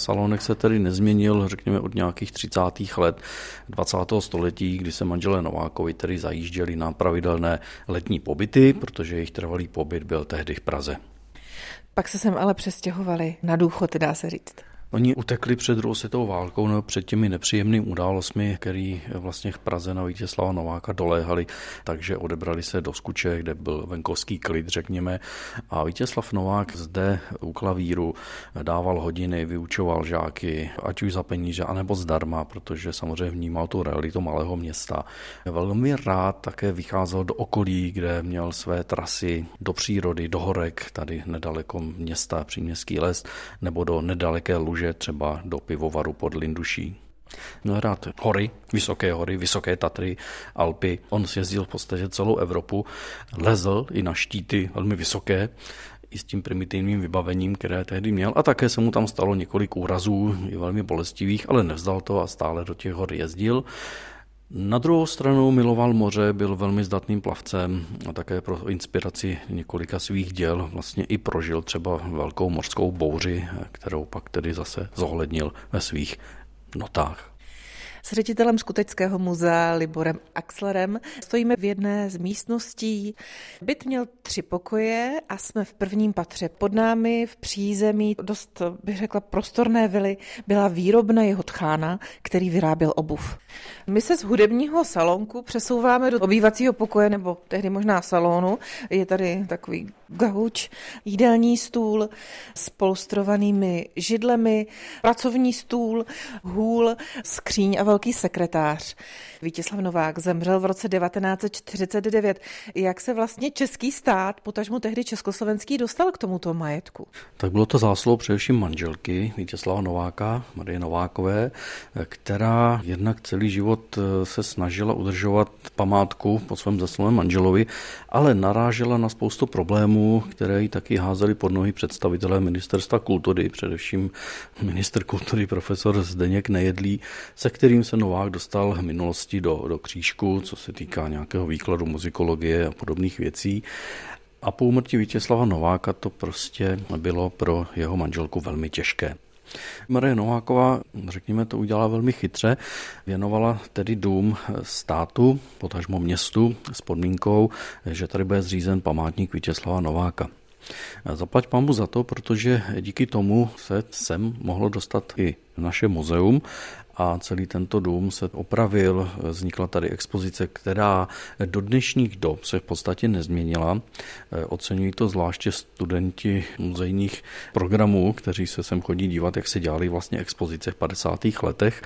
Salonek se tedy nezměnil, řekněme, od nějakých 30. let 20. století, kdy se manželé Novákovi tedy zajížděli na pravidelné letní pobyty, protože jejich trvalý pobyt byl tehdy v Praze. Pak se sem ale přestěhovali na důchod, dá se říct. Oni utekli před druhou světovou válkou nebo před těmi nepříjemnými událostmi, které vlastně v Praze na Vítězslava Nováka doléhali, takže odebrali se do Skuče, kde byl venkovský klid, řekněme. A Vítězslav Novák zde u klavíru dával hodiny, vyučoval žáky, ať už za peníze, anebo zdarma, protože samozřejmě vnímal tu realitu malého města. Velmi rád také vycházel do okolí, kde měl své trasy do přírody, do horek, tady nedaleko města, příměstský les, nebo do nedaleké luže může třeba do pivovaru pod Linduší. Rád hory, vysoké hory, vysoké Tatry, Alpy. On sjezdil v podstatě celou Evropu, lezl i na štíty velmi vysoké, i s tím primitivním vybavením, které tehdy měl. A také se mu tam stalo několik úrazů, velmi bolestivých, ale nevzdal to a stále do těch hor jezdil. Na druhou stranu miloval moře, byl velmi zdatným plavcem a také pro inspiraci několika svých děl vlastně i prožil třeba velkou mořskou bouři, kterou pak tedy zase zohlednil ve svých notách. S ředitelem Skuteckého muzea Liborem Axlerem stojíme v jedné z místností. Byt měl tři pokoje a jsme v prvním patře. Pod námi v přízemí dost, bych řekla, prostorné vily byla výrobna jeho tchána, který vyráběl obuv. My se z hudebního salonku přesouváme do obývacího pokoje, nebo tehdy možná salonu. Je tady takový gauč, jídelní stůl s polstrovanými židlemi, pracovní stůl, hůl, skříň a velký sekretář. Vítězslav Novák zemřel v roce 1949. Jak se vlastně český stát, potažmo tehdy československý, dostal k tomuto majetku? Tak bylo to zásluhou především manželky Vítězslava Nováka, Marie Novákové, která jednak celý život eh, se snažila udržovat památku po svém zaslouženém manželovi, ale narážela na spoustu problémů, které ji taky házeli pod nohy představitelé ministerstva kultury, především minister kultury profesor Zdeněk Nejedlý, se kterým se Novák dostal v minulosti do, do křížku, co se týká nějakého výkladu muzikologie a podobných věcí. A po úmrtí Vítězslava Nováka to prostě bylo pro jeho manželku velmi těžké. Marie Nováková, řekněme, to udělala velmi chytře. Věnovala tedy dům státu, potažmo městu, s podmínkou, že tady bude zřízen památník Vítězslava Nováka. Zaplať pámu za to, protože díky tomu se sem mohlo dostat i naše muzeum a celý tento dům se opravil. Vznikla tady expozice, která do dnešních dob se v podstatě nezměnila. Oceňují to zvláště studenti muzejních programů, kteří se sem chodí dívat, jak se dělali vlastně expozice v 50. letech,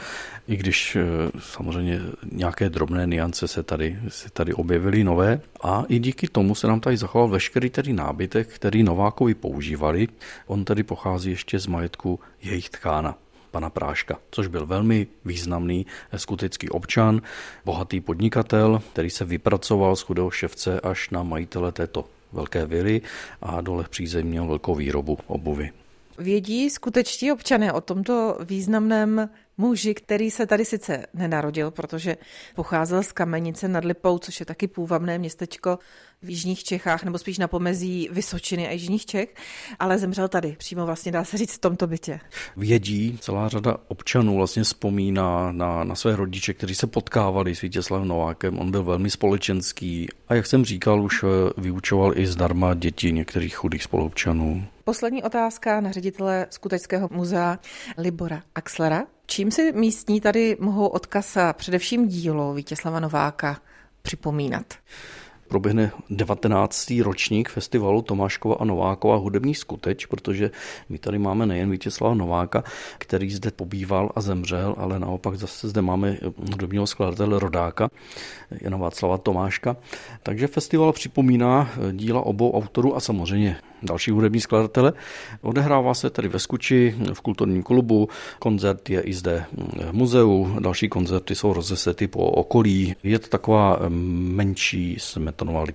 i když eh, samozřejmě nějaké drobné niance se tady, se tady objevily nové. A i díky tomu se nám tady zachoval veškerý tedy nábytek, který Novákovi používali. On tedy pochází ještě z majetku jejich tkána pana Práška, což byl velmi významný skutečný občan, bohatý podnikatel, který se vypracoval z chudého ševce až na majitele této velké vily a dole přízemí měl velkou výrobu obuvy. Vědí skutečtí občané o tomto významném muži, který se tady sice nenarodil, protože pocházel z Kamenice nad Lipou, což je taky půvabné městečko v Jižních Čechách, nebo spíš na pomezí Vysočiny a Jižních Čech, ale zemřel tady, přímo vlastně dá se říct v tomto bytě. Vědí, celá řada občanů vlastně vzpomíná na, na své rodiče, kteří se potkávali s Vítězslavem Novákem. On byl velmi společenský a jak jsem říkal, už eh, vyučoval i zdarma děti některých chudých spoluobčanů. Poslední otázka na ředitele Skuteckého muzea Libora Axlera. Čím si místní tady mohou odkaz a především dílo Vítězslava Nováka připomínat? Proběhne 19. ročník festivalu Tomáškova a Novákova hudební skuteč, protože my tady máme nejen Vítězslava Nováka, který zde pobýval a zemřel, ale naopak zase zde máme hudebního skladatele Rodáka, Jana Václava Tomáška. Takže festival připomíná díla obou autorů a samozřejmě další hudební skladatele. Odehrává se tady ve Skuči, v kulturním klubu, koncert je i zde v muzeu, další koncerty jsou rozesety po okolí. Je to taková menší to no mali